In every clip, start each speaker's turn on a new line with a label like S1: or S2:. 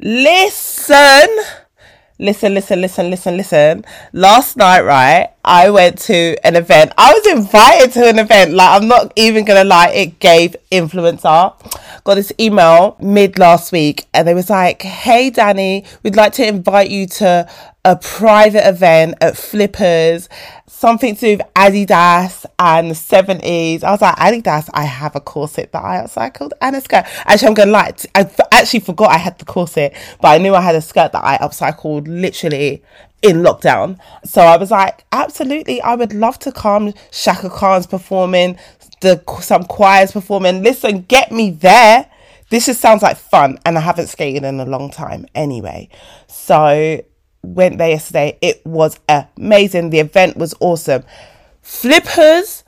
S1: Listen, listen, listen, listen, listen, listen. Last night, right, I went to an event. I was invited to an event. Like, I'm not even gonna lie, it gave influencer. Got this email mid last week, and they was like, "Hey, Dani, we'd like to invite you to a private event at Flippers." something to do with Adidas and the 70s. I was like, Adidas, I have a corset that I upcycled and a skirt. Actually, I'm going to lie, I actually forgot I had the corset, but I knew I had a skirt that I upcycled literally in lockdown. So I was like, absolutely, I would love to come. Chaka Khan's performing, the some choirs performing. Listen, get me there. This just sounds like fun, and I haven't skated in a long time anyway. So went there yesterday. It was amazing. The event was awesome. Flippers.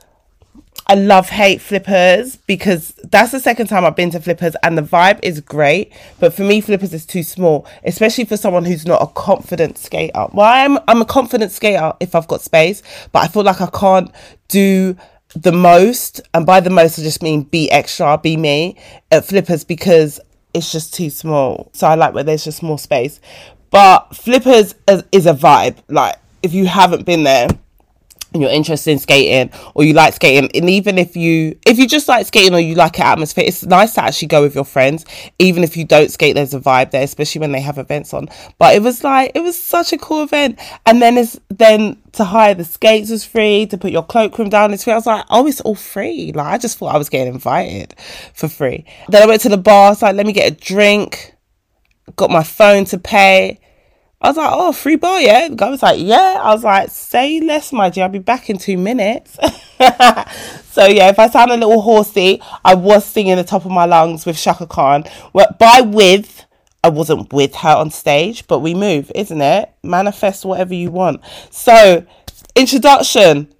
S1: I love hate flippers because that's the second time I've been to flippers and the vibe is great. But for me, flippers is too small, especially for someone who's not a confident skater. Well, I'm I'm a confident skater if I've got space, but I feel like I can't do the most, and by the most I just mean be extra, be me at flippers because it's just too small. So I like where there's just more space. But Flippers is, is a vibe. Like, if you haven't been there, and you're interested in skating or you like skating and even if you if you just like skating or you like an atmosphere it's nice to actually go with your friends. Even if you don't skate there's a vibe there especially when they have events on. But it was like it was such a cool event. And then it's then to hire the skates was free to put your cloakroom down is free. I was like oh it's all free. Like i just thought i was getting invited for free. Then i went to the bar was like let me get a drink. Got my phone to pay. I was like, oh, free bar, yeah. The guy was like, yeah. I was like, say less, my dear. I'll be back in two minutes. so yeah, if I sound a little horsey, I was singing the top of my lungs with Chaka Khan. By with, I wasn't with her on stage, but we move, isn't it? Manifest whatever you want. So, introduction.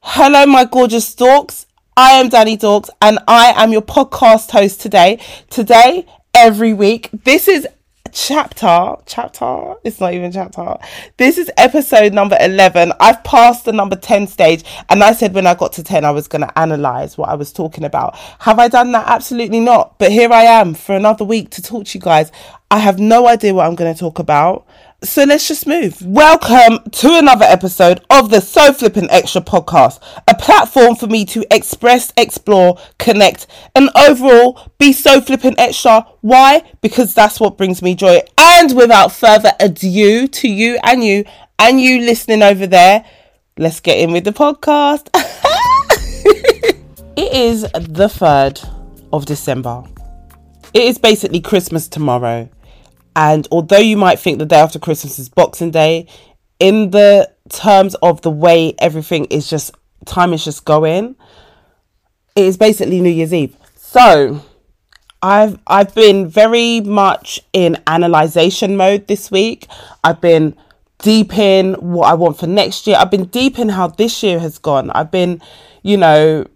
S1: Hello, my gorgeous dorks. I am Dani Dawks, and I am your podcast host today. Today, every week. This is chapter chapter it's not even chapter. This is episode number 11 i've passed the number 10 stage and i said when i got to 10 i was going to analyze what i was talking about. Have i done that? Absolutely not. But here i am for another week to talk to you guys. I have no idea what i'm going to talk about so let's just move. Welcome to another episode of the Sew Flippin' Extra podcast, a platform for me to express, explore, connect, and overall be so flippin' extra. Why? Because that's what brings me joy. And without further ado to you and you and you listening over there, let's get in with the podcast. it is the 3rd of December. It is basically Christmas tomorrow. And although you might think the day after Christmas is Boxing Day, in the terms of the way everything is just time is just going, it is basically New Year's Eve. So I've I've been very much in analyzation mode this week. I've been deep in what I want for next year. I've been deep in how this year has gone. I've been, you know,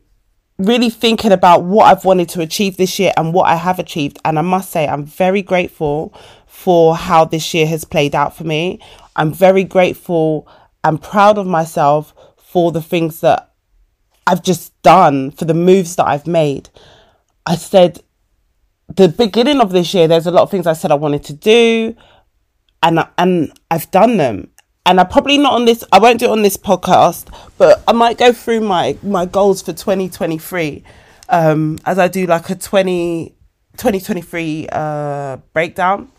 S1: really thinking about what I've wanted to achieve this year and what I have achieved. And I must say, I'm very grateful for how this year has played out for me. I'm very grateful and proud of myself for the things that I've just done, for the moves that I've made. I said, the beginning of this year, there's a lot of things I said I wanted to do, and and I've done them. And I probably not on this. I won't do it on this podcast, but I might go through my my goals for 2023 um, as I do like a 20 2023 uh, breakdown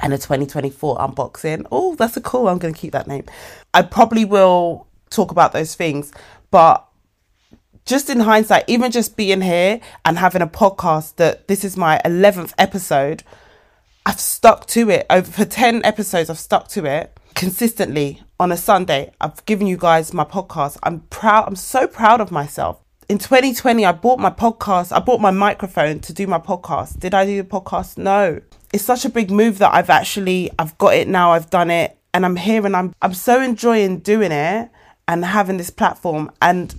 S1: and a 2024 unboxing. Oh, that's a cool. I'm going to keep that name. I probably will talk about those things, but just in hindsight, even just being here and having a podcast that this is my 11th episode, I've stuck to it. Over for 10 episodes, I've stuck to it consistently on a Sunday. I've given you guys my podcast. I'm proud. I'm so proud of myself. In 2020, I bought my podcast. I bought my microphone to do my podcast. Did I do the podcast? No it's such a big move that I've actually I've got it now, I've done it, and I'm here and I'm I'm so enjoying doing it and having this platform and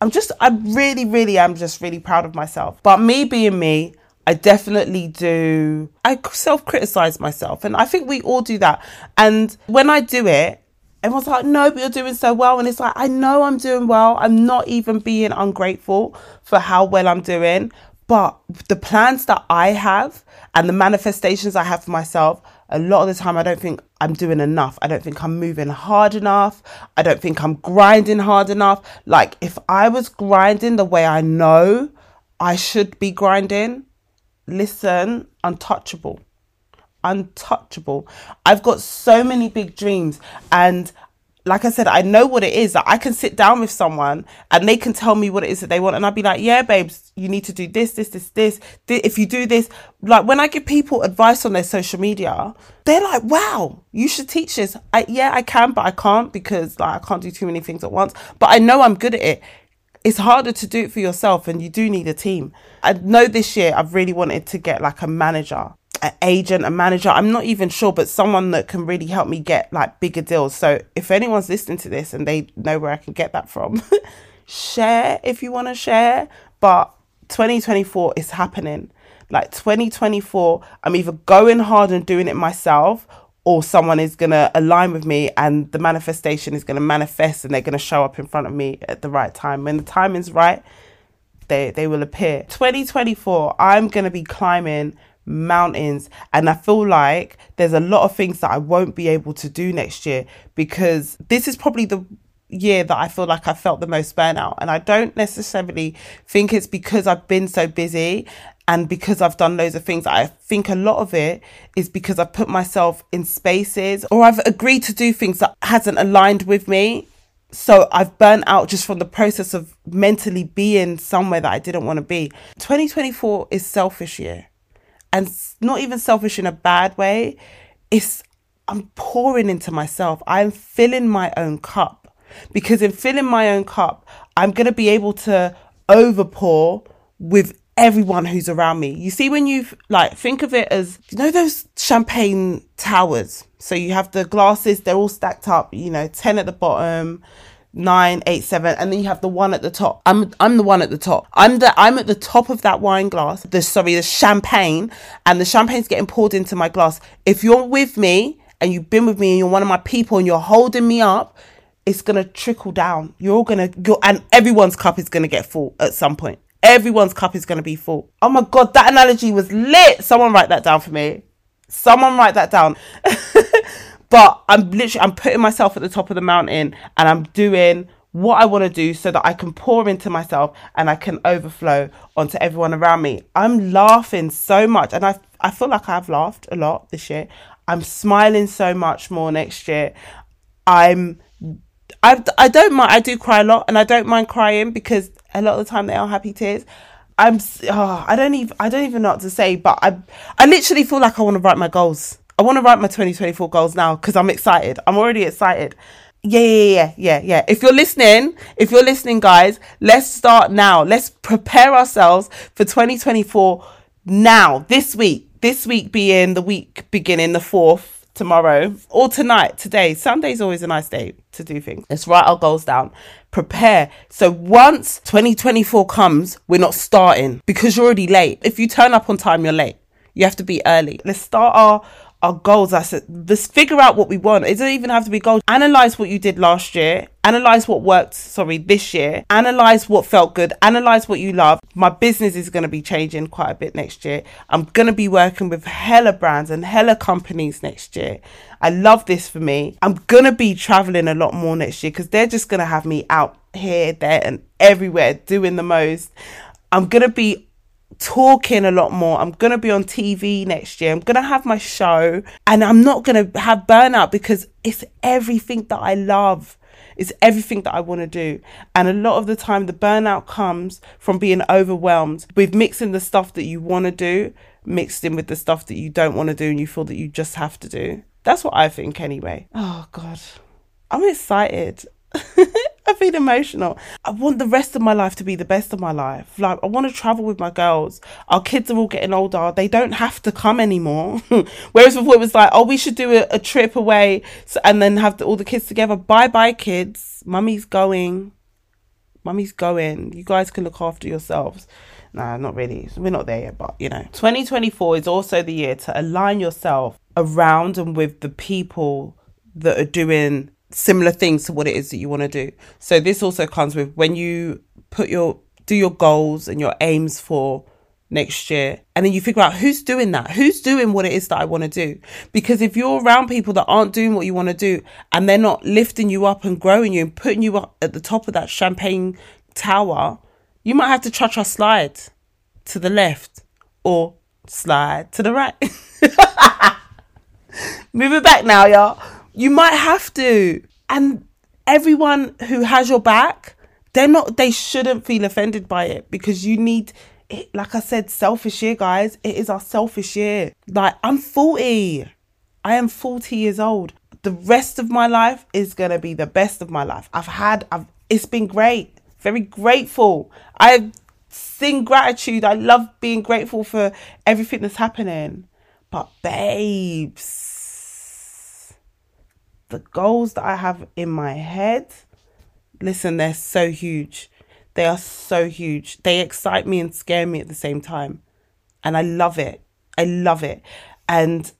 S1: I'm just I really, really am just really proud of myself. But me being me, I definitely do I self criticize myself and I think we all do that. And when I do it, everyone's like, no, but you're doing so well. And it's like, I know I'm doing well. I'm not even being ungrateful for how well I'm doing. But the plans that I have and the manifestations I have for myself, a lot of the time I don't think I'm doing enough. I don't think I'm moving hard enough. I don't think I'm grinding hard enough. Like if I was grinding the way I know I should be grinding, listen, untouchable. Untouchable. I've got so many big dreams and like I said, I know what it is. That I can sit down with someone and they can tell me what it is that they want, and I'd be like, "Yeah, babes, you need to do this, this, this, this. If you do this, like when I give people advice on their social media, they're like, "Wow, you should teach this." I, yeah, I can, but I can't because like I can't do too many things at once. But I know I'm good at it. It's harder to do it for yourself, and you do need a team. I know this year I've really wanted to get like a manager an agent, a manager, I'm not even sure, but someone that can really help me get like bigger deals. So if anyone's listening to this and they know where I can get that from, share if you want to share. But 2024 is happening. Like 2024, I'm either going hard and doing it myself or someone is going to align with me and the manifestation is going to manifest and they're going to show up in front of me at the right time. When the time is right, they, they will appear. 2024, I'm going to be climbing mountains. And I feel like there's a lot of things that I won't be able to do next year because this is probably the year that I feel like I felt the most burnout. And I don't necessarily think it's because I've been so busy and because I've done loads of things. I think a lot of it is because I've put myself in spaces or I've agreed to do things that hasn't aligned with me. So I've burnt out just from the process of mentally being somewhere that I didn't want to be. 2024 is selfish year and not even selfish in a bad way. It's I'm pouring into myself. I'm filling my own cup because in filling my own cup, I'm going to be able to overpour with everyone who's around me. You see, when you like think of it as, you know, those champagne towers. So you have the glasses, they're all stacked up, you know, 10 at the bottom, nine, eight, seven, and then you have the one at the top. I'm I'm the one at the top. I'm the I'm at the top of that wine glass. The sorry, the champagne, and the champagne's getting poured into my glass. If you're with me and you've been with me and you're one of my people and you're holding me up, it's gonna trickle down. You're all gonna go, and everyone's cup is gonna get full at some point. Everyone's cup is gonna be full. Oh my god, that analogy was lit. Someone write that down for me. Someone write that down. But I'm literally I'm putting myself at the top of the mountain and I'm doing what I want to do so that I can pour into myself and I can overflow onto everyone around me. I'm laughing so much and I I feel like I've laughed a lot this year. I'm smiling so much more next year. I'm I I don't mind I do cry a lot and I don't mind crying because a lot of the time they are happy tears. I'm oh, I don't even I don't even know what to say but I I literally feel like I want to write my goals. I want to write my 2024 goals now because I'm excited. I'm already excited. Yeah, yeah, yeah, yeah, yeah. If you're listening, if you're listening, guys, let's start now. Let's prepare ourselves for 2024 now, this week. This week being the week beginning the 4th, tomorrow, or tonight, today. Sunday's always a nice day to do things. Let's write our goals down. Prepare. So once 2024 comes, we're not starting because you're already late. If you turn up on time, you're late. You have to be early. Let's start our our goals. I said, let's figure out what we want. It doesn't even have to be goals. Analyze what you did last year. Analyze what worked, sorry, this year. Analyze what felt good. Analyze what you love. My business is going to be changing quite a bit next year. I'm going to be working with hella brands and hella companies next year. I love this for me. I'm going to be traveling a lot more next year because they're just going to have me out here, there, and everywhere doing the most. I'm going to be talking a lot more. I'm going to be on TV next year. I'm going to have my show and I'm not going to have burnout because it's everything that I love. It's everything that I want to do. And a lot of the time, the burnout comes from being overwhelmed with mixing the stuff that you want to do mixed in with the stuff that you don't want to do and you feel that you just have to do. That's what I think, anyway. Oh, God. I'm excited. I feel emotional. I want the rest of my life to be the best of my life. Like, I want to travel with my girls. Our kids are all getting older. They don't have to come anymore. Whereas before it was like, oh, we should do a, a trip away and then have the, all the kids together. Bye bye, kids. Mummy's going. Mummy's going. You guys can look after yourselves. Nah, not really. We're not there yet, but you know. 2024 is also the year to align yourself around and with the people that are doing similar things to what it is that you want to do. So this also comes with when you put your do your goals and your aims for next year. And then you figure out who's doing that, who's doing what it is that I want to do. Because if you're around people that aren't doing what you want to do and they're not lifting you up and growing you and putting you up at the top of that champagne tower, you might have to cha cha slide to the left or slide to the right. Moving back now, y'all. You might have to. And everyone who has your back, they're not, they shouldn't feel offended by it because you need, it, like I said, selfish year, guys. It is our selfish year. Like, I'm 40. I am 40 years old. The rest of my life is to be the best of my life. I've had, I've, it's been great. Very grateful. I sing gratitude. I love being grateful for everything that's happening. But, babes, the goals that I have in my head, listen, they're so huge. They are so huge. They excite me and scare me at the same time. And I love it. I love it. And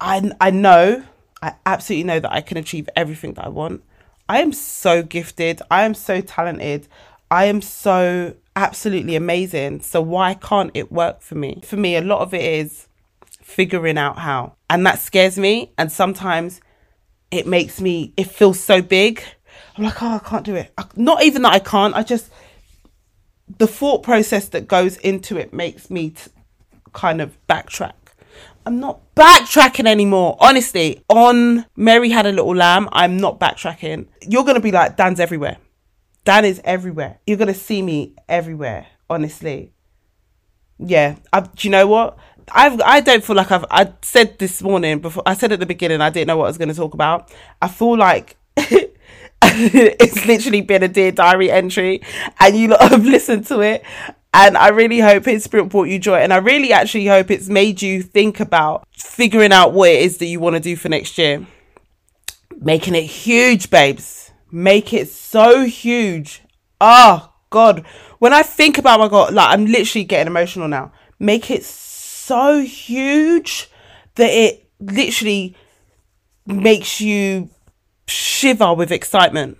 S1: I, I know, I absolutely know that I can achieve everything that I want. I am so gifted. I am so talented. I am so absolutely amazing. So why can't it work for me? For me, a lot of it is figuring out how. And that scares me. And sometimes it makes me, it feels so big. I'm like, oh, I can't do it. Not even that I can't. I just, the thought process that goes into it makes me t- kind of backtrack. I'm not backtracking anymore. Honestly, on Mary Had a Little Lamb, I'm not backtracking. You're going to be like, Dan's everywhere. Dan is everywhere. You're going to see me everywhere, honestly. Yeah. I, do you know what? I've, I don't feel like I've, I said this morning before, I said at the beginning, I didn't know what I was going to talk about. I feel like it's literally been a Dear Diary entry and you lot have listened to it. And I really hope Spirit brought you joy. And I really actually hope it's made you think about figuring out what it is that you want to do for next year. Making it huge, babes. Make it so huge. Oh, God. When I think about my God, like, I'm literally getting emotional now. Make it so huge that it literally makes you shiver with excitement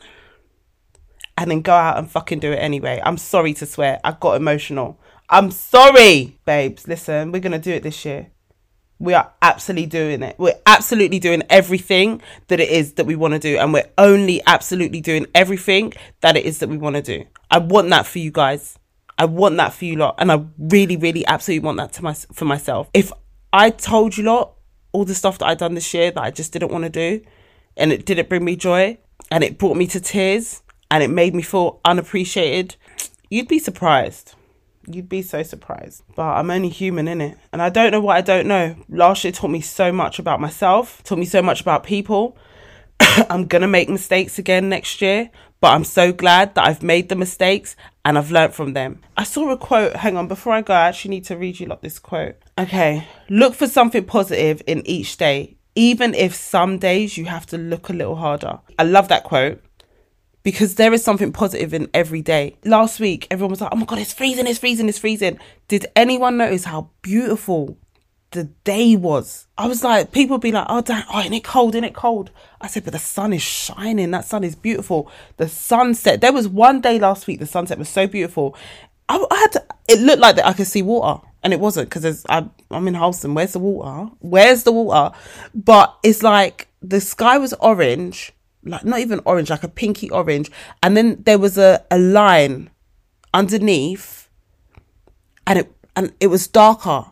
S1: and then go out and fucking do it anyway. I'm sorry to swear. I got emotional. I'm sorry, babes. Listen, we're going to do it this year. We are absolutely doing it. We're absolutely doing everything that it is that we want to do. And we're only absolutely doing everything that it is that we want to do. I want that for you guys. I want that for you lot. And I really, really, absolutely want that to my, for myself. If I told you lot all the stuff that I'd done this year that I just didn't want to do and it didn't bring me joy and it brought me to tears and it made me feel unappreciated, you'd be surprised. You'd be so surprised. But I'm only human in it. And I don't know what I don't know. Last year taught me so much about myself, taught me so much about people. I'm going to make mistakes again next year, but I'm so glad that I've made the mistakes and I've learned from them. I saw a quote. Hang on, before I go, I actually need to read you like this quote. Okay. Look for something positive in each day, even if some days you have to look a little harder. I love that quote because there is something positive in every day. Last week, everyone was like, oh my God, it's freezing, it's freezing, it's freezing. Did anyone notice how beautiful the day was? I was like, people be like, oh, damn, oh, isn't it cold, isn't it cold? I said, but the sun is shining, that sun is beautiful. The sunset, there was one day last week, the sunset was so beautiful. I, I had to, it looked like that I could see water. And it wasn't because I'm in Holston. Where's the water? Where's the water? But it's like the sky was orange like not even orange, like a pinky orange. And then there was a, a line underneath and it and it was darker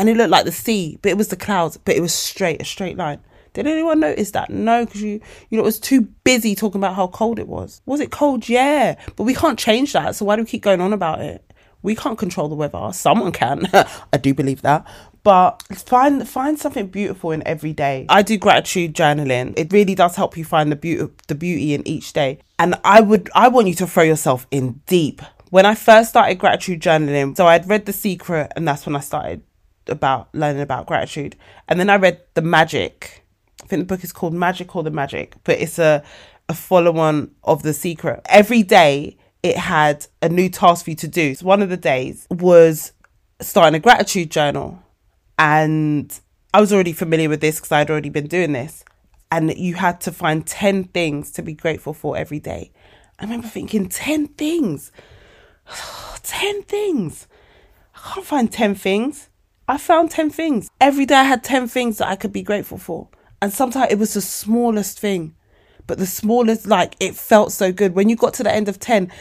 S1: and it looked like the sea, but it was the clouds, but it was straight, a straight line. Did anyone notice that? No, because you you know it was too busy talking about how cold it was. Was it cold? Yeah, but we can't change that. So why do we keep going on about it? We can't control the weather. Someone can. I do believe that but find find something beautiful in every day. I do gratitude journaling. It really does help you find the beauty the beauty in each day. And I would I want you to throw yourself in deep. When I first started gratitude journaling, so I'd read The Secret and that's when I started about learning about gratitude. And then I read The Magic. I think the book is called Magic or The Magic, but it's a a follow on of The Secret. Every day it had a new task for you to do. So one of the days was starting a gratitude journal and I was already familiar with this because I'd already been doing this. And you had to find 10 things to be grateful for every day. I remember thinking, 10 things. 10 things. I can't find 10 things. I found 10 things. Every day I had 10 things that I could be grateful for. And sometimes it was the smallest thing, but the smallest, like, it felt so good. When you got to the end of 10,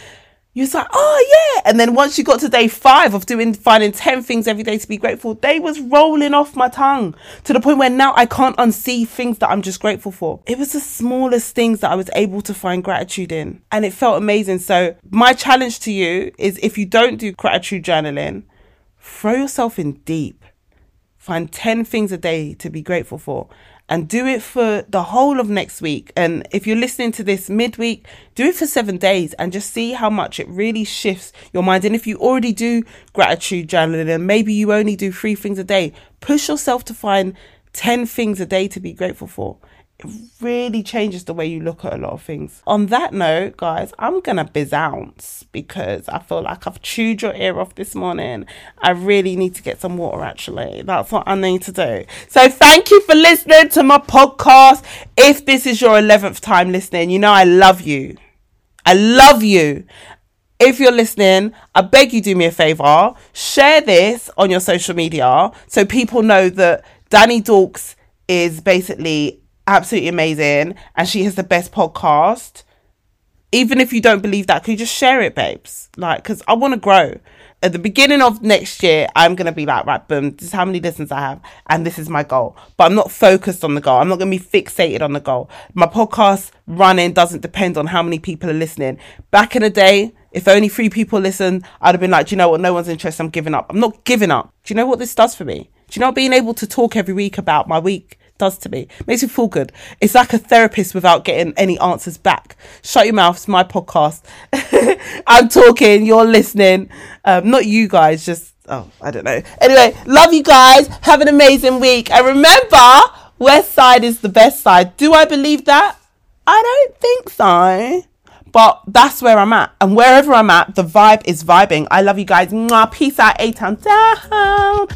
S1: you was like, oh yeah. And then once you got to day five of doing, finding 10 things every day to be grateful, they was rolling off my tongue to the point where now I can't unsee things that I'm just grateful for. It was the smallest things that I was able to find gratitude in. And it felt amazing. So my challenge to you is if you don't do gratitude journaling, throw yourself in deep. Find 10 things a day to be grateful for and do it for the whole of next week. And if you're listening to this midweek, do it for seven days and just see how much it really shifts your mind. And if you already do gratitude journaling and maybe you only do three things a day, push yourself to find 10 things a day to be grateful for it really changes the way you look at a lot of things. On that note, guys, I'm gonna bizounce because I feel like I've chewed your ear off this morning. I really need to get some water actually. That's what I need to do. So thank you for listening to my podcast. If this is your 11th time listening, you know I love you. I love you. If you're listening, I beg you do me a favor, share this on your social media so people know that Dani Dawks is basically absolutely amazing and she has the best podcast. Even if you don't believe that, can you just share it, babes? Like, because I want to grow. At the beginning of next year, I'm going to be like, right, boom, this is how many listens I have, and this is my goal. But I'm not focused on the goal. I'm not going to be fixated on the goal. My podcast running doesn't depend on how many people are listening. Back in the day, if only three people listen, I'd have been like, do you know what? No one's interested. I'm giving up. I'm not giving up. Do you know what this does for me? Do you know being able to talk every week about my week does to me. Makes me feel good. It's like a therapist without getting any answers back. Shut your mouth. It's my podcast. I'm talking. You're listening. Um, not you guys. Just oh, I don't know. Anyway, love you guys. Have an amazing week. And remember, West Side is the best side. Do I believe that? I don't think so. But that's where I'm at. And wherever I'm at, the vibe is vibing. I love you guys. Peace out, A Town down.